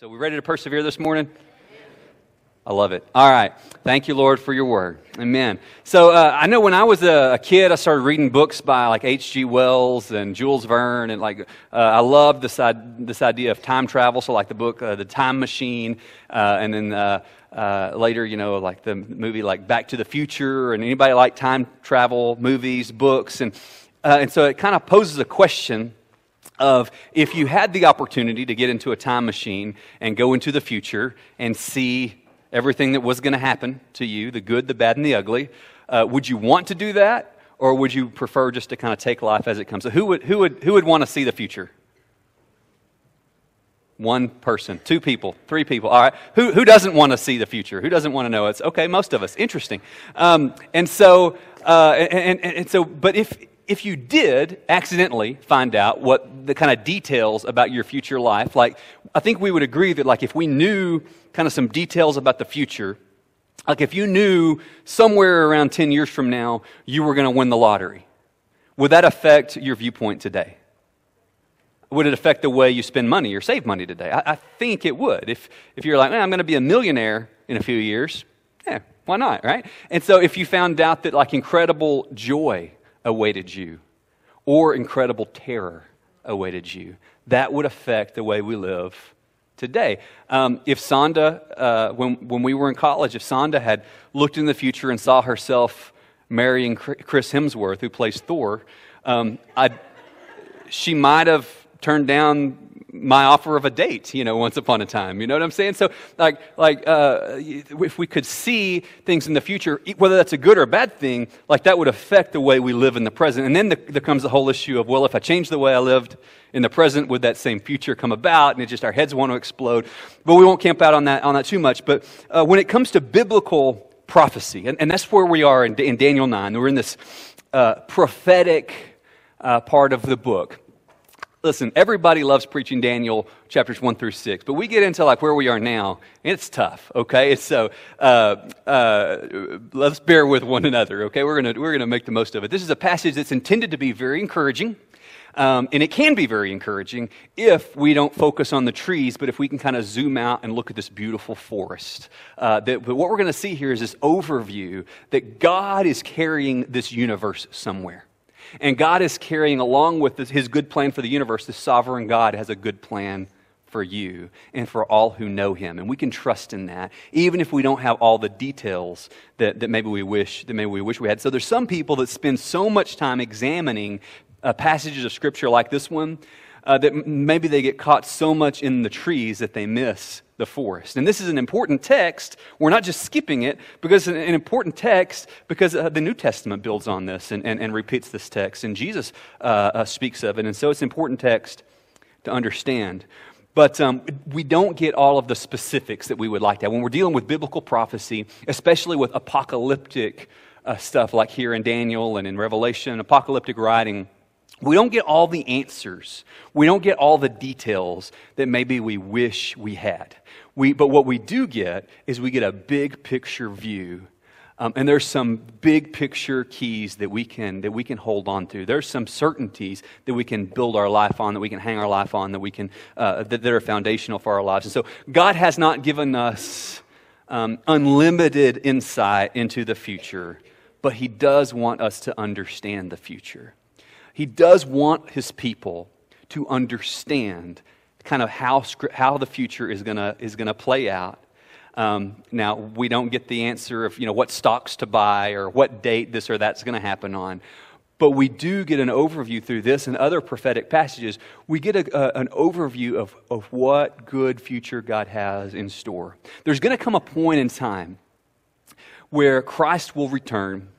So, we ready to persevere this morning? I love it. All right. Thank you, Lord, for your word. Amen. So, uh, I know when I was a, a, kid, I started reading books by like H.G. Wells and Jules Verne, and like uh, I loved this, this idea of time travel. So, like the book, uh, The Time Machine, uh, and then uh, uh, later, you know, like the movie like Back to the Future, and anybody like time travel movies, books, and and so it kind of poses a question of if you had the opportunity to get into a time machine and go into the future and see everything that was going to happen to you the good, the bad, and the ugly uh, would you want to do that? Or would you prefer just to kind of take life as it comes? So, who would, who would, who would want to see the future? One person, two people, three people. All right. Who, who doesn't want to see the future? Who doesn't want to know? It's okay, most of us. Interesting. Um, and so, uh, and, and, and so, but if, if you did accidentally find out what the kind of details about your future life, like I think we would agree that like if we knew kind of some details about the future, like if you knew somewhere around 10 years from now you were going to win the lottery, would that affect your viewpoint today? Would it affect the way you spend money or save money today? I, I think it would. If, if you're like, I'm going to be a millionaire in a few years, yeah, why not, right? And so if you found out that like incredible joy awaited you or incredible terror awaited you. That would affect the way we live today. Um, if Sonda, uh, when, when we were in college, if Sonda had looked in the future and saw herself marrying Chris Hemsworth, who plays Thor, um, she might have turned down my offer of a date, you know, once upon a time. You know what I'm saying? So, like, like uh, if we could see things in the future, whether that's a good or a bad thing, like that would affect the way we live in the present. And then the, there comes the whole issue of, well, if I change the way I lived in the present, would that same future come about? And it just our heads want to explode. But we won't camp out on that on that too much. But uh, when it comes to biblical prophecy, and, and that's where we are in, in Daniel nine. We're in this uh, prophetic uh, part of the book listen, everybody loves preaching Daniel chapters 1 through 6, but we get into like where we are now, it's tough, okay? so uh, uh, let's bear with one another, okay? We're to we're gonna make the most of it. This is a passage that's intended to be very encouraging. Um, and it can be very encouraging if we don't focus on the trees, but if we can kind of zoom out and look at this beautiful forest. Uh, that, but what we're going to see here is this overview that God is carrying this universe somewhere. And God is carrying along with this, his good plan for the universe, the sovereign God has a good plan for you and for all who know him. And we can trust in that, even if we don't have all the details that, that maybe we wish that maybe we wish we had. So there's some people that spend so much time examining uh, passages of scripture like this one uh, that maybe they get caught so much in the trees that they miss the forest. And this is an important text. We're not just skipping it because it's an important text because uh, the New Testament builds on this and, and, and repeats this text. And Jesus uh, uh, speaks of it. And so it's an important text to understand. But um, we don't get all of the specifics that we would like to. When we're dealing with biblical prophecy, especially with apocalyptic uh, stuff like here in Daniel and in Revelation, apocalyptic writing, we don't get all the answers. We don't get all the details that maybe we wish we had. We, but what we do get is we get a big picture view. Um, and there's some big picture keys that we, can, that we can hold on to. There's some certainties that we can build our life on, that we can hang our life on, that, we can, uh, that, that are foundational for our lives. And so God has not given us um, unlimited insight into the future, but He does want us to understand the future. He does want His people to understand kind of how, how the future is going is gonna play out. Um, now, we don't get the answer of, you know, what stocks to buy or what date this or that's going to happen on. But we do get an overview through this and other prophetic passages. We get a, a, an overview of, of what good future God has in store. There's going to come a point in time where Christ will return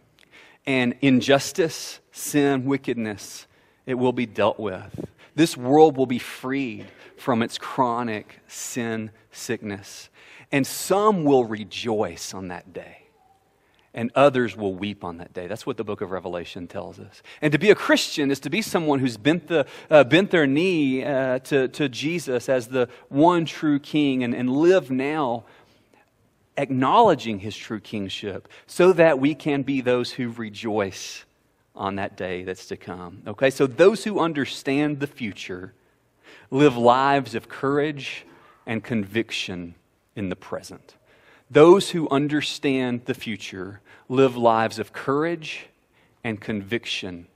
and injustice, sin, wickedness, it will be dealt with. This world will be freed from its chronic sin sickness. And some will rejoice on that day, and others will weep on that day. That's what the book of Revelation tells us. And to be a Christian is to be someone who's bent, the, uh, bent their knee uh, to, to Jesus as the one true king and, and live now acknowledging his true kingship so that we can be those who rejoice on that day that's to come. Okay, so those who understand the future live lives of courage and conviction in the present. Those who understand the future live lives of courage and conviction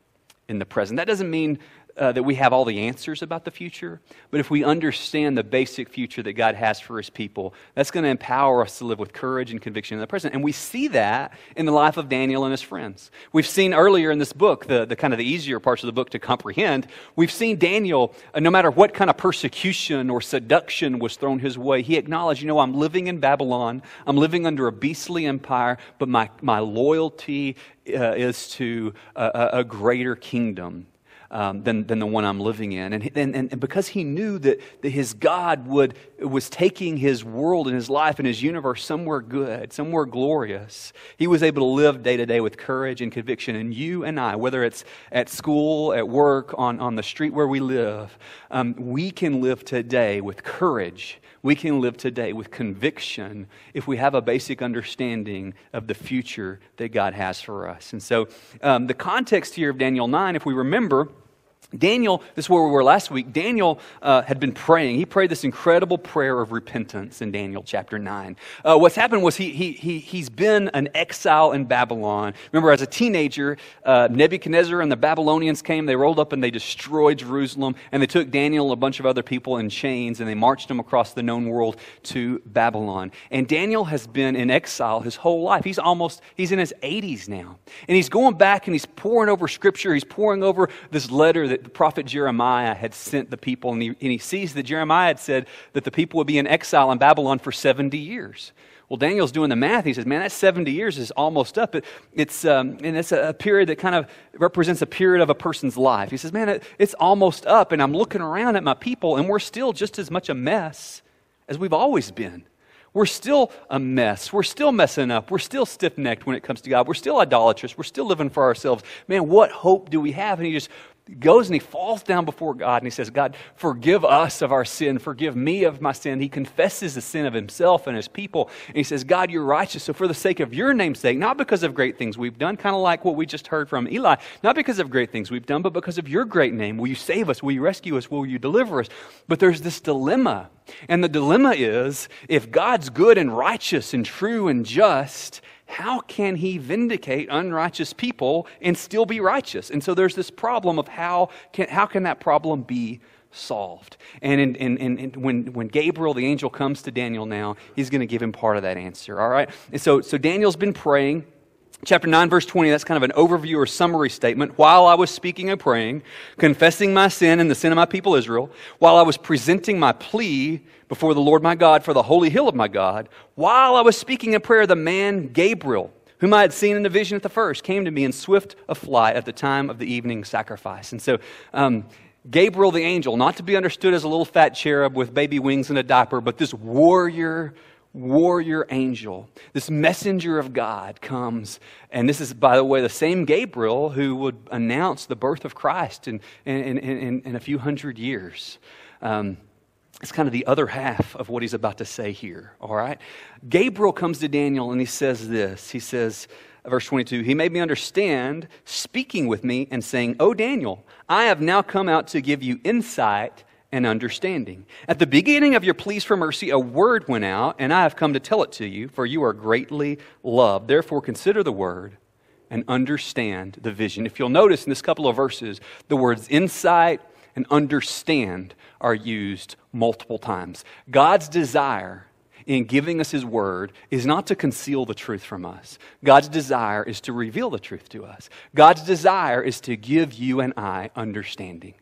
in the present. That doesn't mean uh, that we have all the answers about the future, but if we understand the basic future that God has for his people, that's going to empower us to live with courage and conviction in the present. And we see that in the life of Daniel and his friends. We've seen earlier in this book, the, the kind of the easier parts of the book to comprehend, we've seen Daniel, uh, no matter what kind of persecution or seduction was thrown his way, he acknowledged, you know, I'm living in Babylon, I'm living under a beastly empire, but my, my loyalty uh, is to a, a greater kingdom um, than, than the one I'm living in. And, and, and because he knew that, that his God would, was taking his world and his life and his universe somewhere good, somewhere glorious, he was able to live day to day with courage and conviction. And you and I, whether it's at school, at work, on, on the street where we live, um, we can live today with courage we can live today with conviction if we have a basic understanding of the future that God has for us. And so, um, the context here of Daniel 9, if we remember, Daniel, this is where we were last week. Daniel uh, had been praying. He prayed this incredible prayer of repentance in Daniel chapter 9. Uh, what's happened was he, he, he, he's been an exile in Babylon. Remember, as a teenager, uh, Nebuchadnezzar and the Babylonians came. They rolled up and they destroyed Jerusalem. And they took Daniel and a bunch of other people in chains and they marched them across the known world to Babylon. And Daniel has been in exile his whole life. He's almost, he's in his 80s now. And he's going back and he's poring over scripture. He's poring over this letter that the prophet Jeremiah had sent the people, and he, and he sees that Jeremiah had said that the people would be in exile in Babylon for 70 years. Well, Daniel's doing the math. He says, man, that 70 years is almost up. It, it's, um, and it's a, a, period that kind of represents a period of a person's life. He says, man, it, it's almost up. And I'm looking around at my people, and we're still just as much a mess as we've always been. We're still a mess. We're still messing up. We're still stiff necked when it comes to God. We're still idolatrous. We're still living for ourselves. Man, what hope do we have? And he just goes and he falls down before God and he says, God, forgive us of our sin. Forgive me of my sin. He confesses the sin of himself and his people. And he says, God, you're righteous. So for the sake of your name's sake, not because of great things we've done, kind of like what we just heard from Eli, not because of great things we've done, but because of your great name. Will you save us? Will you rescue us? Will you deliver us? But there's this dilemma. And the dilemma is if God's good and righteous and true and just, how can he vindicate unrighteous people and still be righteous? And so there's this problem of how can, how can that problem be solved? And, in, in, in, when, when Gabriel, the angel, comes to Daniel now, he's going to give him part of that answer, all right? And so, so Daniel's been praying. Chapter 9, verse 20, that's kind of an overview or summary statement. While I was speaking and praying, confessing my sin and the sin of my people Israel, while I was presenting my plea before the Lord my God for the holy hill of my God, while I was speaking in prayer, the man Gabriel, whom I had seen in the vision at the first, came to me in swift of flight at the time of the evening sacrifice. And so, um, Gabriel the angel, not to be understood as a little fat cherub with baby wings and a diaper, but this warrior warrior angel, this messenger of God comes. And this is, by the way, the same Gabriel who would announce the birth of Christ in, in, in, in a few hundred years. Um, it's kind of the other half of what he's about to say here, all right? Gabriel comes to Daniel and he says this. He says, verse 22, he made me understand, speaking with me and saying, Oh, Daniel, I have now come out to give you insight and understanding. At the beginning of your pleas for mercy, a word went out, and I have come to tell it to you, for you are greatly loved. Therefore, consider the word and understand the vision. If you'll notice in this couple of verses, the words insight and understand are used multiple times. God's desire in giving us His Word is not to conceal the truth from us. God's desire is to reveal the truth to us. God's desire is to give you and I understanding.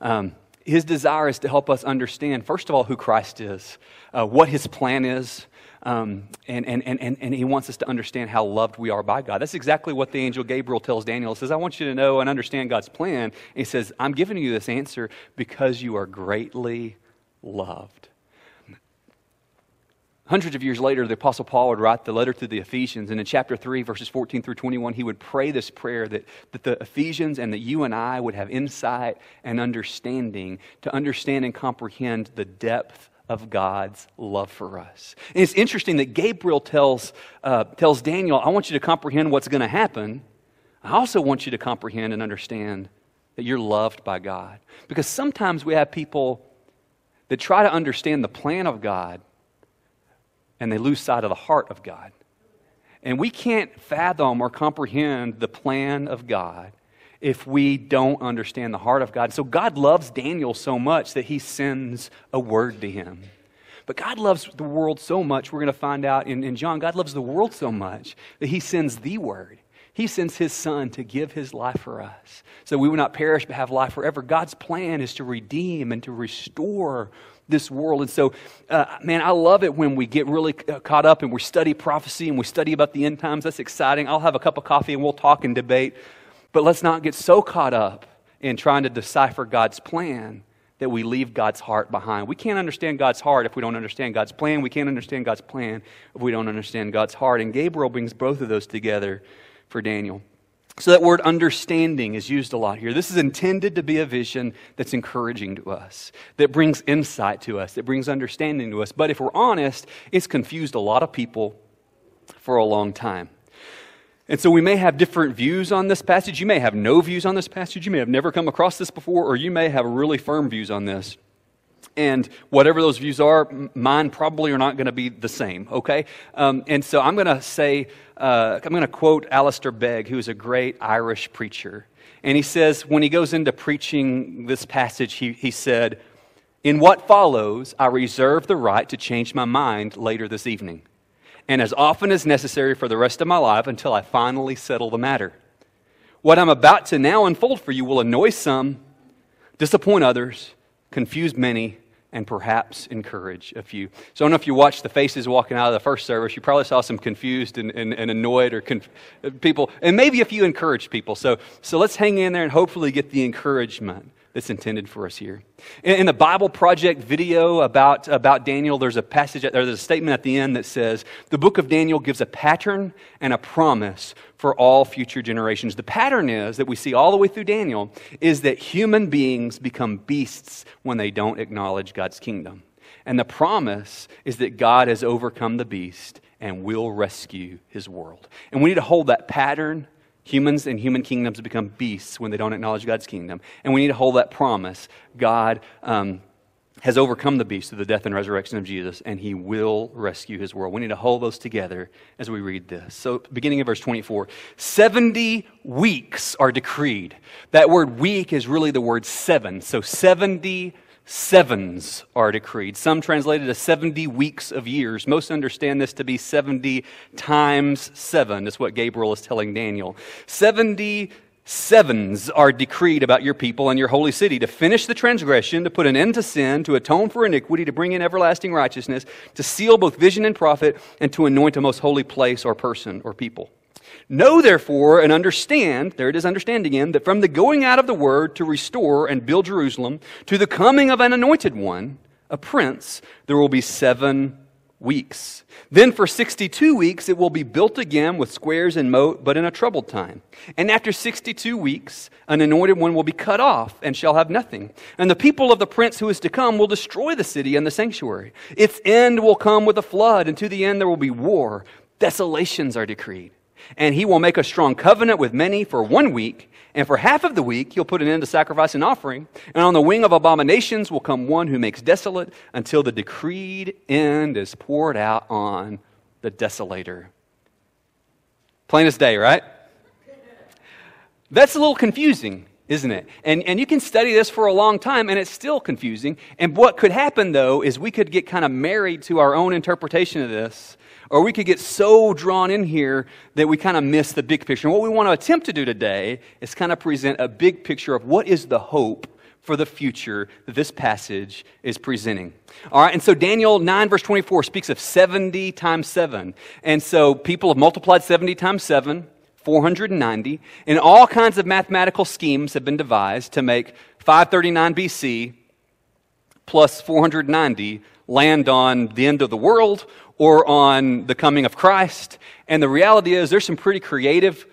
Um, his desire is to help us understand, first of all, who Christ is, uh, what his plan is, um, and, and, and, and he wants us to understand how loved we are by God. That's exactly what the angel Gabriel tells Daniel. He says, I want you to know and understand God's plan. And he says, I'm giving you this answer because you are greatly loved. Hundreds of years later, the Apostle Paul would write the letter to the Ephesians, and in chapter 3, verses 14 through 21, he would pray this prayer that, that the Ephesians and that you and I would have insight and understanding to understand and comprehend the depth of God's love for us. And it's interesting that Gabriel tells, uh, tells Daniel, I want you to comprehend what's going to happen. I also want you to comprehend and understand that you're loved by God. Because sometimes we have people that try to understand the plan of God and they lose sight of the heart of God. And we can't fathom or comprehend the plan of God if we don't understand the heart of God. So God loves Daniel so much that he sends a word to him. But God loves the world so much, we're going to find out in, in John, God loves the world so much that he sends the word. He sends his son to give his life for us so we would not perish but have life forever. God's plan is to redeem and to restore this world. And so, uh, man, I love it when we get really uh, caught up and we study prophecy and we study about the end times. That's exciting. I'll have a cup of coffee and we'll talk and debate. But let's not get so caught up in trying to decipher God's plan that we leave God's heart behind. We can't understand God's heart if we don't understand God's plan. We can't understand God's plan if we don't understand God's heart. And Gabriel brings both of those together for Daniel. So, that word understanding is used a lot here. This is intended to be a vision that's encouraging to us, that brings insight to us, that brings understanding to us. But if we're honest, it's confused a lot of people for a long time. And so we may have different views on this passage. You may have no views on this passage. You may have never come across this before, or you may have really firm views on this. And whatever those views are, mine probably are not going to be the same, okay? Um, and so I'm going to say, uh, I'm going to quote Alistair Begg, who is a great Irish preacher. And he says, when he goes into preaching this passage, he, he said, In what follows, I reserve the right to change my mind later this evening, and as often as necessary for the rest of my life until I finally settle the matter. What I'm about to now unfold for you will annoy some, disappoint others, confuse many, and perhaps encourage a few. So I don't know if you watched the faces walking out of the first service. You probably saw some confused and, and, and annoyed or conf- people, and maybe a few encouraged people. So, so let's hang in there and hopefully get the encouragement that's intended for us here. In, in, the Bible Project video about, about Daniel, there's a passage, there's a statement at the end that says, The book of Daniel gives a pattern and a promise for all future generations. The pattern is that we see all the way through Daniel is that human beings become beasts when they don't acknowledge God's kingdom. And the promise is that God has overcome the beast and will rescue his world. And we need to hold that pattern Humans and human kingdoms become beasts when they don't acknowledge God's kingdom. And we need to hold that promise. God um, has overcome the beast through the death and resurrection of Jesus, and he will rescue his world. We need to hold those together as we read this. So, beginning of verse 24 70 weeks are decreed. That word week is really the word seven. So, 70 sevens are decreed. Some translated as 70 weeks of years. Most understand this to be 70 times seven. That's what Gabriel is telling Daniel. 70 sevens are decreed about your people and your holy city to finish the transgression, to put an end to sin, to atone for iniquity, to bring in everlasting righteousness, to seal both vision and prophet, and to anoint a most holy place or person or people. Know therefore and understand, there it is, understand again, that from the going out of the word to restore and build Jerusalem to the coming of an anointed one, a prince, there will be seven weeks. Then for 62 weeks it will be built again with squares and moat, but in a troubled time. And after 62 weeks, an anointed one will be cut off and shall have nothing. And the people of the prince who is to come will destroy the city and the sanctuary. Its end will come with a flood, and to the end there will be war. Desolations are decreed. And he will make a strong covenant with many for one week, and for half of the week he'll put an end to sacrifice and offering. And on the wing of abominations will come one who makes desolate until the decreed end is poured out on the desolator. Plain as day, right? That's a little confusing, isn't it? And, and you can study this for a long time, and it's still confusing. And what could happen, though, is we could get kind of married to our own interpretation of this or we could get so drawn in here that we kind of miss the big picture. And what we want to attempt to do today is kind of present a big picture of what is the hope for the future that this passage is presenting. All right, and so Daniel 9, verse 24 speaks of 70 times 7. And so people have multiplied 70 times 7, 490, and all kinds of mathematical schemes have been devised to make 539 BC plus 490 land on the end of the world or on the coming of Christ. And the reality is, there's some pretty creative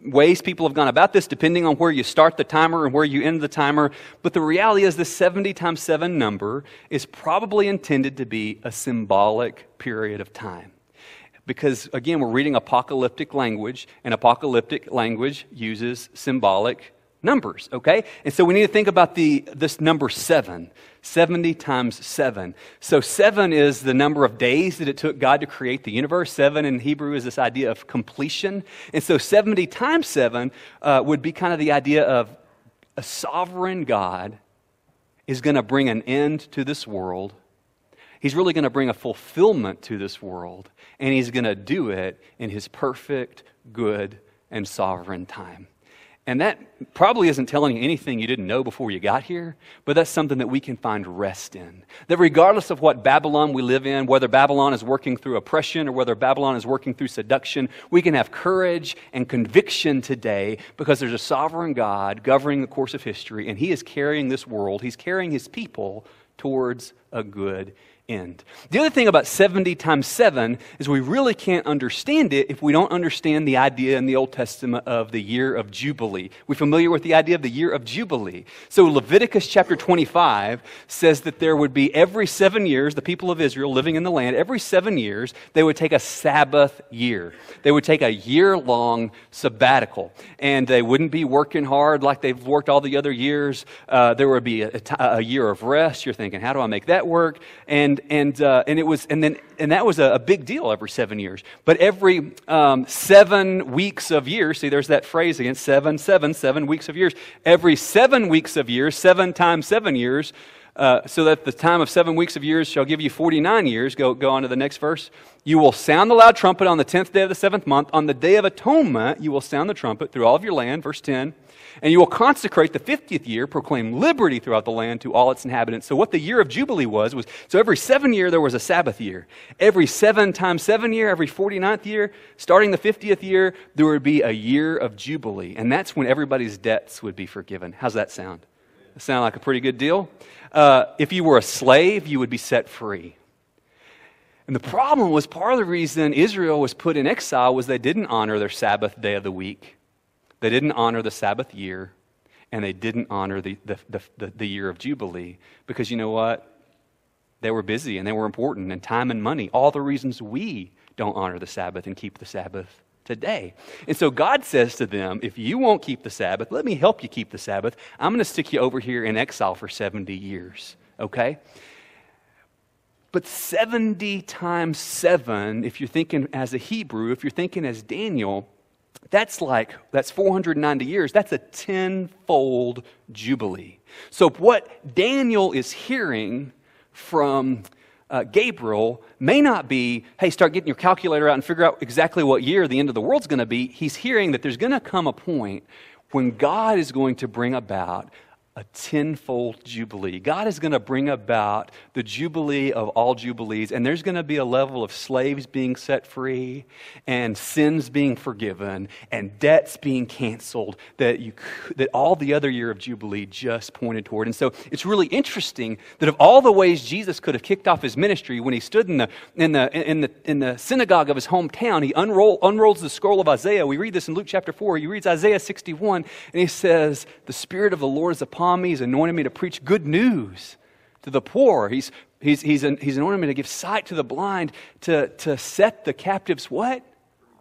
ways people have gone about this, depending on where you start the timer and where you end the timer. But the reality is, this 70 times 7 number is probably intended to be a symbolic period of time. Because, again, we're reading apocalyptic language, and apocalyptic language uses symbolic numbers, okay? And so we need to think about the, this number seven 70 times seven. So, seven is the number of days that it took God to create the universe. Seven in Hebrew is this idea of completion. And so, 70 times seven uh, would be kind of the idea of a sovereign God is going to bring an end to this world. He's really going to bring a fulfillment to this world, and he's going to do it in his perfect, good, and sovereign time. And that probably isn't telling you anything you didn't know before you got here, but that's something that we can find rest in. That regardless of what Babylon we live in, whether Babylon is working through oppression or whether Babylon is working through seduction, we can have courage and conviction today because there's a sovereign God governing the course of history, and He is carrying this world, He's carrying His people towards a good end. The other thing about 70 times 7 is we really can't understand it if we don't understand the idea in the Old Testament of the year of Jubilee. We're familiar with the idea of the year of Jubilee? So Leviticus chapter 25 says that there would be every seven years, the people of Israel living in the land, every seven years, they would take a Sabbath year. They would take a year long sabbatical. And they wouldn't be working hard like they've worked all the other years. Uh, there would be a year of rest. You're thinking, how do I make that work? And and, uh, and, it was, and, then, and that was a, a, big deal every seven years. But every um, seven weeks of years, see, there's that phrase again seven, seven, seven weeks of years. Every seven weeks of years, seven times seven years, uh, so that the time of seven weeks of years shall give you 49 years. Go, go on to the next verse. You will sound the loud trumpet on the 10th day of the seventh month. On the day of atonement, you will sound the trumpet through all of your land. Verse 10. And you will consecrate the 50th year, proclaim liberty throughout the land to all its inhabitants. So, what the year of Jubilee was, was so every seven year there was a Sabbath year. Every seven times seven year, every 49th year, starting the 50th year, there would be a year of Jubilee. And that's when everybody's debts would be forgiven. How's that sound? Sound like a pretty good deal? Uh, if you were a slave, you would be set free. And the problem was part of the reason Israel was put in exile was they didn't honor their Sabbath day of the week. They didn't honor the Sabbath year, and they didn't honor the, the, the, the, year of Jubilee because you know what? They were busy and they were important, and time and money, all the reasons we don't honor the Sabbath and keep the Sabbath today. And so God says to them, If you won't keep the Sabbath, let me help you keep the Sabbath. I'm going to stick you over here in exile for 70 years, okay? But 70 times 7, if you're thinking as a Hebrew, if you're thinking as Daniel, that's like, that's 490 years. That's a tenfold jubilee. So, what Daniel is hearing from uh, Gabriel may not be, hey, start getting your calculator out and figure out exactly what year the end of the world's going to be. He's hearing that there's going to come a point when God is going to bring about a tenfold jubilee. God is going to bring about the jubilee of all jubilees, and there's going to be a level of slaves being set free, and sins being forgiven, and debts being canceled that, you, that all the other year of jubilee just pointed toward. And so it's really interesting that of all the ways Jesus could have kicked off his ministry, when he stood in the, in the, in the, in the synagogue of his hometown, he unroll, unrolls the scroll of Isaiah. We read this in Luke chapter 4. He reads Isaiah 61, and he says, The Spirit of the Lord is upon me. He's anointed me to preach good news to the poor. He's, he's, he's, he's anointed me to give sight to the blind, to, to set the captives what?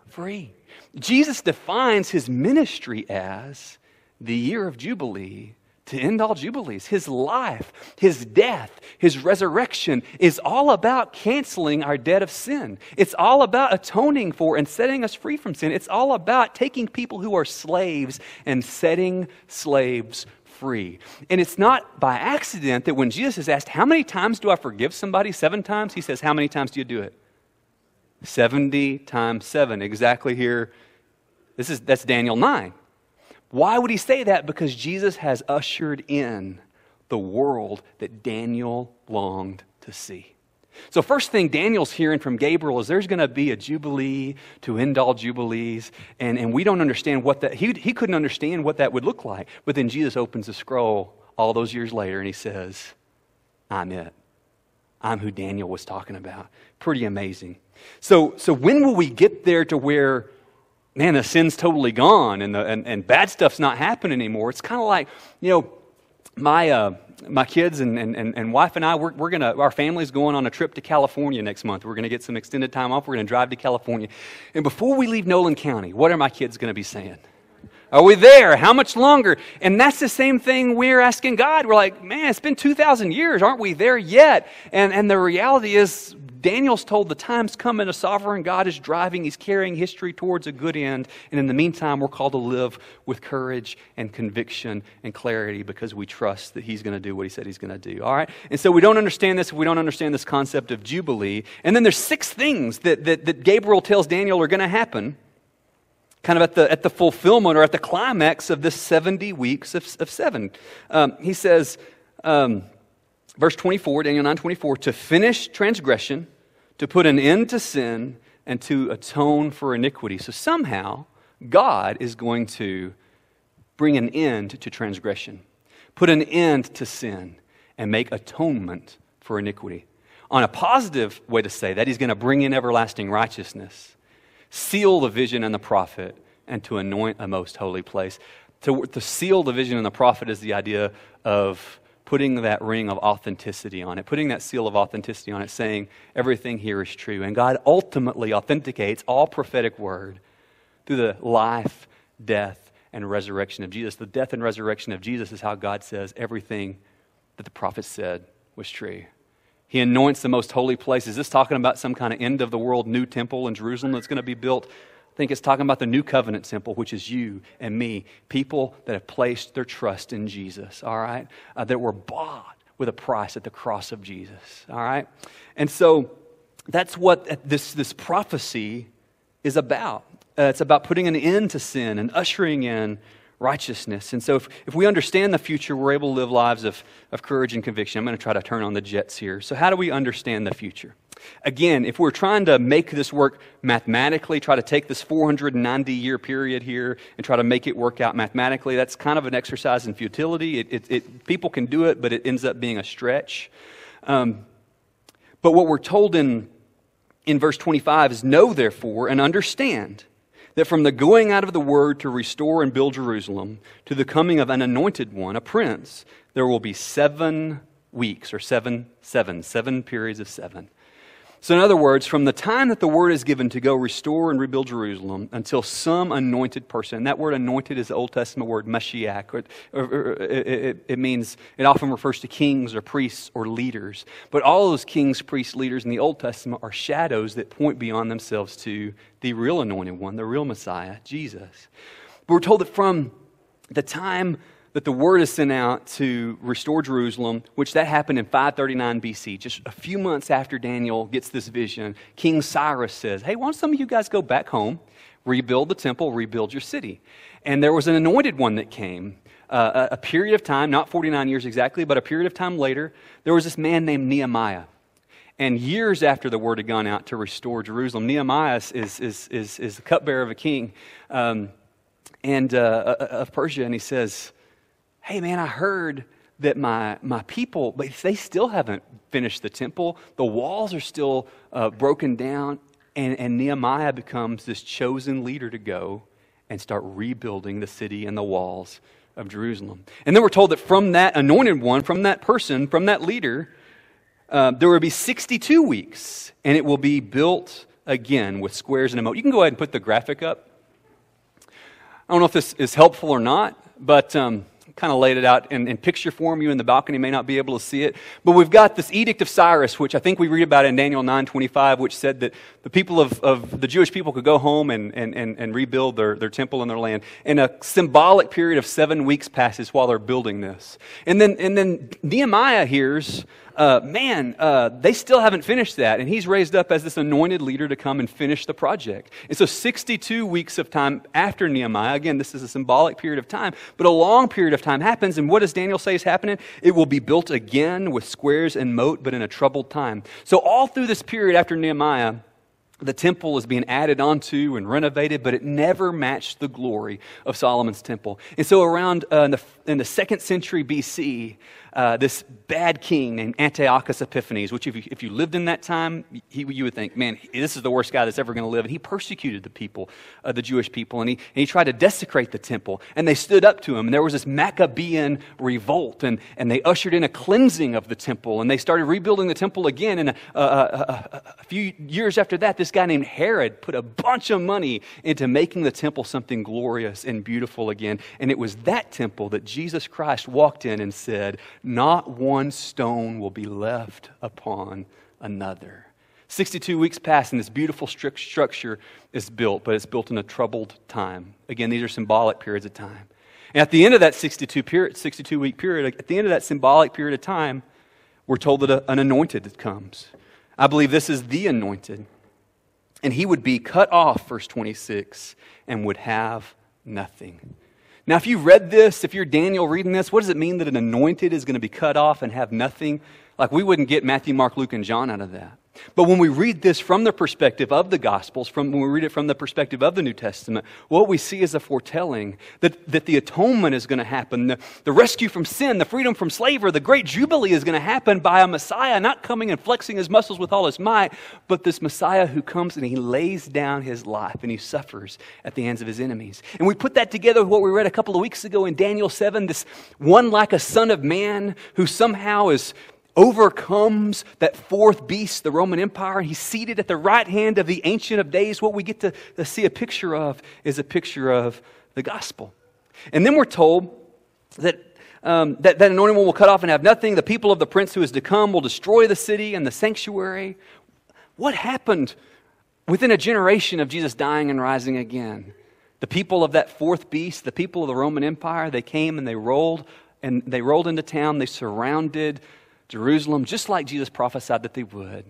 Free. Jesus defines his ministry as the year of Jubilee to end all jubilees. His life, his death, his resurrection is all about canceling our debt of sin. It's all about atoning for and setting us free from sin. It's all about taking people who are slaves and setting slaves free. And it's not by accident that when Jesus is asked, How many times do I forgive somebody? Seven times? He says, How many times do you do it? 70 times 7. Exactly here. This is, that's Daniel 9. Why would he say that? Because Jesus has ushered in the world that Daniel longed to see. So, first thing Daniel's hearing from Gabriel is there's going to be a jubilee to end all jubilees, and, and we don't understand what that, he, he couldn't understand what that would look like. But then Jesus opens the scroll all those years later and he says, I'm it. I'm who Daniel was talking about. Pretty amazing. So, so when will we get there to where, man, the sin's totally gone and, the, and, and bad stuff's not happening anymore? It's kind of like, you know, my, uh, my kids and, and, and wife and I, we're, we're going to, our family's going on a trip to California next month. We're going to get some extended time off. We're going to drive to California. And before we leave Nolan County, what are my kids going to be saying? Are we there? How much longer? And that's the same thing we're asking God. We're like, man, it's been 2,000 years. Aren't we there yet? And, and the reality is, Daniel's told the time's coming, a sovereign God is driving, he's carrying history towards a good end. And in the meantime, we're called to live with courage and conviction and clarity because we trust that he's going to do what he said he's going to do. All right? And so we don't understand this if we don't understand this concept of Jubilee. And then there's six things that, that, that Gabriel tells Daniel are going to happen kind of at the, at the fulfillment or at the climax of this 70 weeks of, of seven. Um, he says, um, verse 24, Daniel 9 24, to finish transgression, to put an end to sin, and to atone for iniquity. So somehow, God is going to bring an end to transgression, put an end to sin, and make atonement for iniquity. On a positive way to say that, he's going to bring in everlasting righteousness, seal the vision and the prophet, and to anoint a most holy place. To, to seal the vision and the prophet is the idea of putting that ring of authenticity on it, putting that seal of authenticity on it, saying everything here is true. And God ultimately authenticates all prophetic word through the life, death, and resurrection of Jesus. The death and resurrection of Jesus is how God says everything that the prophet said was true. He anoints the most holy place. Is this talking about some kind of end of the world new temple in Jerusalem that's going to be built? Think it's talking about the new covenant temple, which is you and me, people that have placed their trust in Jesus, all right? Uh, that were bought with a price at the cross of Jesus, all right? And so that's what this, this prophecy is about. Uh, it's about putting an end to sin and ushering in righteousness. And so, if, if we understand the future, we're able to live lives of, of courage and conviction. I'm going to try to turn on the jets here. So, how do we understand the future? Again, if we're trying to make this work mathematically, try to take this 490 year period here and try to make it work out mathematically, that's kind of an exercise in futility. It, it, it, people can do it, but it ends up being a stretch. Um, but what we're told in, in verse 25 is know, therefore, and understand that from the going out of the word to restore and build Jerusalem to the coming of an anointed one, a prince, there will be seven weeks or seven, seven, seven periods of seven. So, in other words, from the time that the word is given to go restore and rebuild Jerusalem until some anointed person, that word anointed is the Old Testament word Mashiach. Or, or, or it, it, means, it often refers to kings or priests or leaders. But all those kings, priests, leaders in the Old Testament are shadows that point beyond themselves to the real anointed one, the real Messiah, Jesus. But we're told that from the time that the word is sent out to restore Jerusalem, which that happened in 539 BC, just a few months after Daniel gets this vision. King Cyrus says, Hey, why don't some of you guys go back home, rebuild the temple, rebuild your city? And there was an anointed one that came. Uh, a, period of time, not 49 years exactly, but a period of time later, there was this man named Nehemiah. And years after the word had gone out to restore Jerusalem, Nehemiah is, is, is, is the cupbearer of a king um, and uh, of Persia, and he says, hey, man, I heard that my, my people, but they still haven't finished the temple. The walls are still uh, broken down. And, and Nehemiah becomes this chosen leader to go and start rebuilding the city and the walls of Jerusalem. And then we're told that from that anointed one, from that person, from that leader, uh, there will be 62 weeks, and it will be built again with squares and a moat. You can go ahead and put the graphic up. I don't know if this is helpful or not, but um, kind of laid it out in, in, picture form. You in the balcony may not be able to see it. But we've got this Edict of Cyrus, which I think we read about in Daniel 9.25, which said that the people of, of the Jewish people could go home and, and, and, and rebuild their, their temple and their land. And a symbolic period of seven weeks passes while they're building this. And then, and then Nehemiah hears uh, man, uh, they still haven't finished that. And he's raised up as this anointed leader to come and finish the project. And so, 62 weeks of time after Nehemiah, again, this is a symbolic period of time, but a long period of time happens. And what does Daniel say is happening? It will be built again with squares and moat, but in a troubled time. So, all through this period after Nehemiah, the temple is being added onto and renovated, but it never matched the glory of Solomon's temple. And so, around uh, in, the, in, the, second century BC, uh, this bad king named Antiochus Epiphanes, which, if you, if you lived in that time, he, you would think, man, this is the worst guy that's ever going to live. And he persecuted the people, uh, the Jewish people, and he, and he tried to desecrate the temple. And they stood up to him. And there was this Maccabean revolt, and, and they ushered in a cleansing of the temple. And they started rebuilding the temple again. And a, a, a, a few years after that, this guy named Herod put a bunch of money into making the temple something glorious and beautiful again. And it was that temple that Jesus Christ walked in and said, Not one stone will be left upon another. 62 weeks pass, and this beautiful structure is built, but it's built in a troubled time. Again, these are symbolic periods of time. And at the end of that 62, period, 62 week period, at the end of that symbolic period of time, we're told that an anointed comes. I believe this is the anointed. And he would be cut off, verse 26, and would have nothing. Now, if you read this, if you're Daniel reading this, what does it mean that an anointed is going to be cut off and have nothing? Like, we wouldn't get Matthew, Mark, Luke, and John out of that. But when we read this from the perspective of the Gospels, from when we read it from the perspective of the New Testament, what we see is a foretelling that, that the atonement is going to happen, the, the rescue from sin, the freedom from slavery, the great jubilee is going to happen by a Messiah not coming and flexing his muscles with all his might, but this Messiah who comes and he lays down his life and he suffers at the hands of his enemies. And we put that together with what we read a couple of weeks ago in Daniel 7 this one like a son of man who somehow is overcomes that fourth beast, the Roman Empire, and he's seated at the right hand of the Ancient of Days. What we get to, to see a picture of is a picture of the gospel. And then we're told that um, that, that anointing one will cut off and have nothing. The people of the prince who is to come will destroy the city and the sanctuary. What happened within a generation of Jesus dying and rising again? The people of that fourth beast, the people of the Roman Empire, they came and they rolled and they rolled into town. They surrounded Jerusalem, just like Jesus prophesied that they would.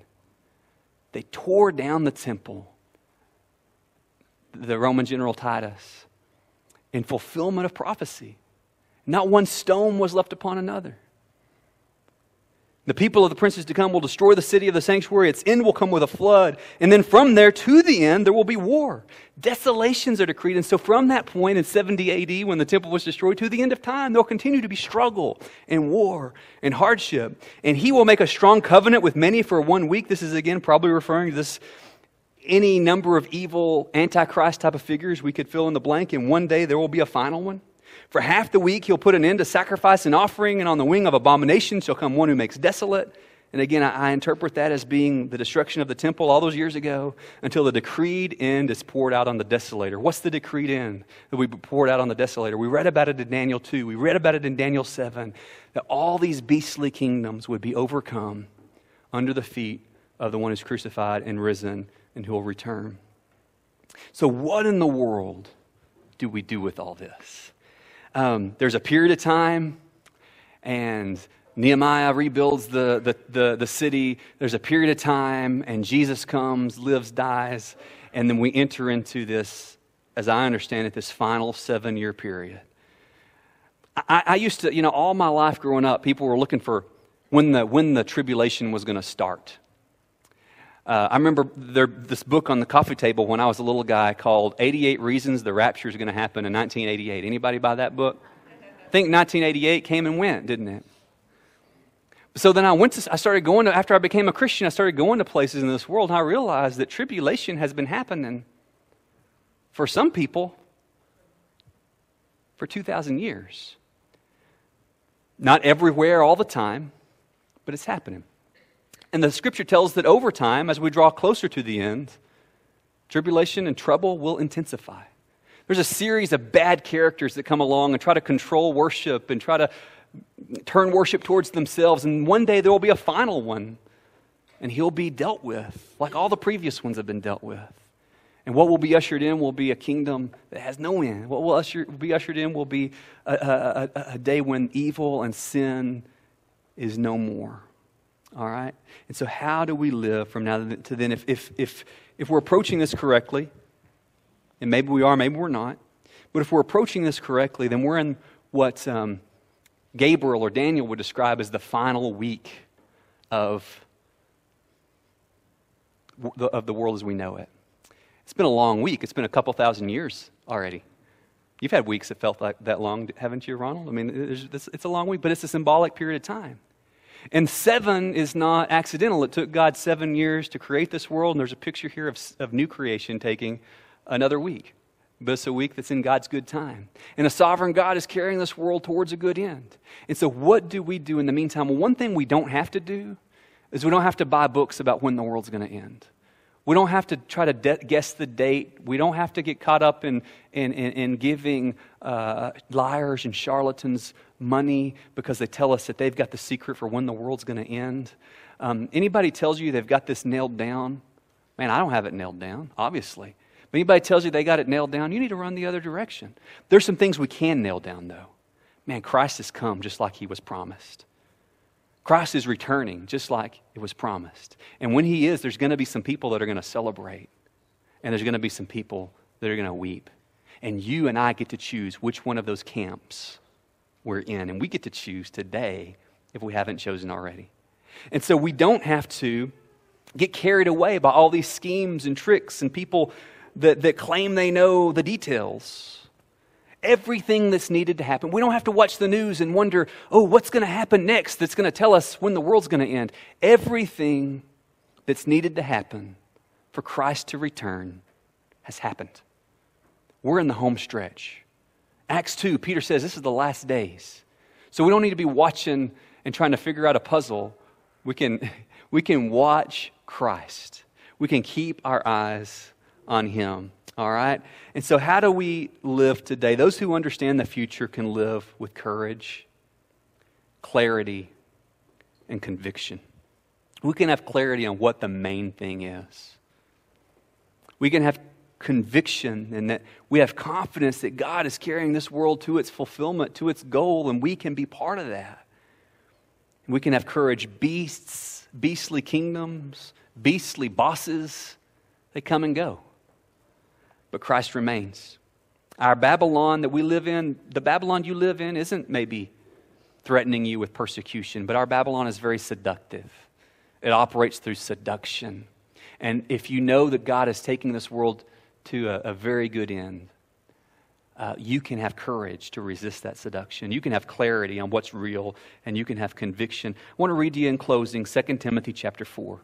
They tore down the temple, the Roman general Titus, in fulfillment of prophecy. Not one stone was left upon another. The people of the princes to come will destroy the city of the sanctuary. Its end will come with a flood. And then from there to the end, there will be war. Desolations are decreed. And so from that point in 70 AD, when the temple was destroyed, to the end of time, there'll continue to be struggle and war and hardship. And he will make a strong covenant with many for one week. This is again probably referring to this any number of evil antichrist type of figures we could fill in the blank. And one day there will be a final one. For half the week, he'll put an end to sacrifice and offering, and on the wing of abomination shall come one who makes desolate. And again, I, I, interpret that as being the destruction of the temple all those years ago until the decreed end is poured out on the desolator. What's the decreed end that we poured out on the desolator? We read about it in Daniel 2. We read about it in Daniel 7 that all these beastly kingdoms would be overcome under the feet of the one who's crucified and risen and who will return. So, what in the world do we do with all this? Um, there's a period of time, and Nehemiah rebuilds the, the, the, the, city. There's a period of time, and Jesus comes, lives, dies, and then we enter into this, as I understand it, this final seven year period. I, I used to, you know, all my life growing up, people were looking for when the, when the tribulation was going to start. Uh, I remember there, this book on the coffee table when I was a little guy called 88 Reasons the Rapture is Going to Happen in 1988. Anybody buy that book? I think 1988 came and went, didn't it? So then I went to, I started going to, after I became a Christian, I started going to places in this world and I realized that tribulation has been happening for some people for 2,000 years. Not everywhere all the time, but it's happening. And the scripture tells that over time, as we draw closer to the end, tribulation and trouble will intensify. There's a series of bad characters that come along and try to control worship and try to turn worship towards themselves. And one day there will be a final one, and he'll be dealt with, like all the previous ones have been dealt with. And what will be ushered in will be a kingdom that has no end. What will usher, be ushered in will be a, a, a, a day when evil and sin is no more. All right? And so, how do we live from now to then? If, if, if, if we're approaching this correctly, and maybe we are, maybe we're not, but if we're approaching this correctly, then we're in what um, Gabriel or Daniel would describe as the final week of, of the world as we know it. It's been a long week, it's been a couple thousand years already. You've had weeks that felt like that long, haven't you, Ronald? I mean, it's, it's a long week, but it's a symbolic period of time. And seven is not accidental. It took God seven years to create this world, and there's a picture here of, of new creation taking another week. But it's a week that's in God's good time. And a sovereign God is carrying this world towards a good end. And so, what do we do in the meantime? Well, one thing we don't have to do is we don't have to buy books about when the world's going to end. We don't have to try to de- guess the date. We don't have to get caught up in, in, in, in giving uh, liars and charlatans money because they tell us that they've got the secret for when the world's going to end. Um, anybody tells you they've got this nailed down, man, I don't have it nailed down, obviously. But anybody tells you they got it nailed down, you need to run the other direction. There's some things we can nail down, though. Man, Christ has come just like he was promised. Christ is returning just like it was promised. And when he is, there's going to be some people that are going to celebrate, and there's going to be some people that are going to weep. And you and I get to choose which one of those camps we're in. And we get to choose today if we haven't chosen already. And so we don't have to get carried away by all these schemes and tricks and people that, that claim they know the details everything that's needed to happen. We don't have to watch the news and wonder, oh, what's going to happen next that's going to tell us when the world's going to end. Everything that's needed to happen for Christ to return has happened. We're in the home stretch. Acts 2, Peter says this is the last days. So we don't need to be watching and trying to figure out a puzzle. We can, we can watch Christ. We can keep our eyes on Him. All right? And so, how do we live today? Those who understand the future can live with courage, clarity, and conviction. We can have clarity on what the main thing is. We can have conviction and that we have confidence that God is carrying this world to its fulfillment, to its goal, and we can be part of that. We can have courage. Beasts, beastly kingdoms, beastly bosses, they come and go but Christ remains. Our Babylon that we live in, the Babylon you live in, isn't maybe threatening you with persecution, but our Babylon is very seductive. It operates through seduction. And if you know that God is taking this world to a, a very good end, uh, you can have courage to resist that seduction. You can have clarity on what's real, and you can have conviction. I want to read to you in closing 2 Timothy chapter 4.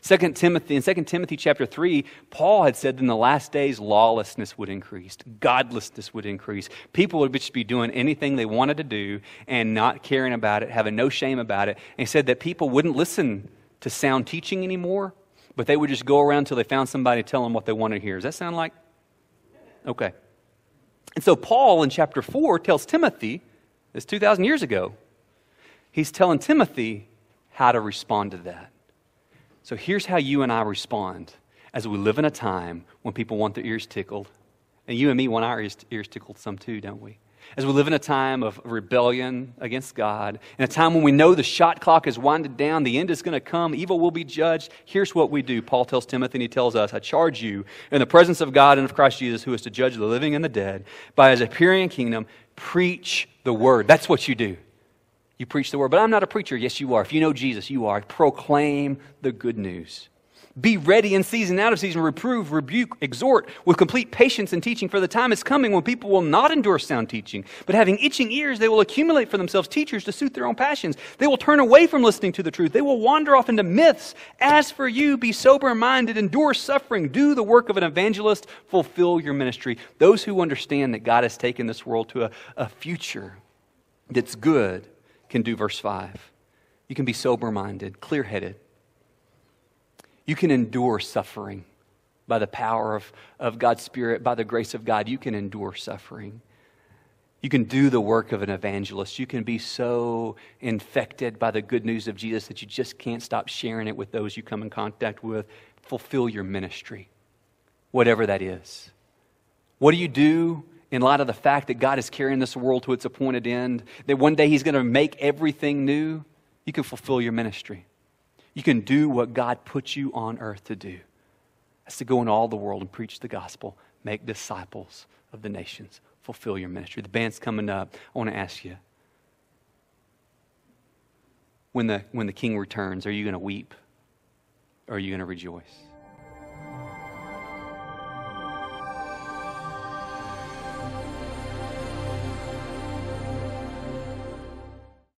Second Timothy, in 2 Timothy chapter 3, Paul had said that in the last days lawlessness would increase, godlessness would increase. People would just be doing anything they wanted to do and not caring about it, having no shame about it. And he said that people wouldn't listen to sound teaching anymore, but they would just go around until they found somebody to tell them what they wanted to hear. Does that sound like? Okay. And so Paul in chapter 4 tells Timothy, this 2,000 years ago, he's telling Timothy how to respond to that. So here's how you and I respond as we live in a time when people want their ears tickled. And you and me want our ears, tickled some too, don't we? As we live in a time of rebellion against God, in a time when we know the shot clock is winded down, the end is going to come, evil will be judged, here's what we do. Paul tells Timothy and he tells us, I charge you in the presence of God and of Christ Jesus, who is to judge the living and the dead, by his appearing kingdom, preach the word. That's what you do. You preach the word. But I'm not a preacher. Yes, you are. If you know Jesus, you are. Proclaim the good news. Be ready in season, out of season, reprove, rebuke, exhort with complete patience and teaching. For the time is coming when people will not endure sound teaching, but having itching ears, they will accumulate for themselves teachers to suit their own passions. They will turn away from listening to the truth. They will wander off into myths. As for you, be sober minded, endure suffering, do the work of an evangelist, fulfill your ministry. Those who understand that God has taken this world to a, a future that's good can do verse 5. You can be sober minded, clear headed. You can endure suffering by the power of, of God's Spirit, by the grace of God. You can endure suffering. You can do the work of an evangelist. You can be so infected by the good news of Jesus that you just can't stop sharing it with those you come in contact with. Fulfill your ministry, whatever that is. What do you do in light of the fact that God is carrying this world to its appointed end, that one day He's going to make everything new, you can fulfill your ministry. You can do what God put you on earth to do. That's to go into all the world and preach the gospel, make disciples of the nations, fulfill your ministry. The band's coming up. I want to ask you when the, when the king returns, are you going to weep or are you going to rejoice?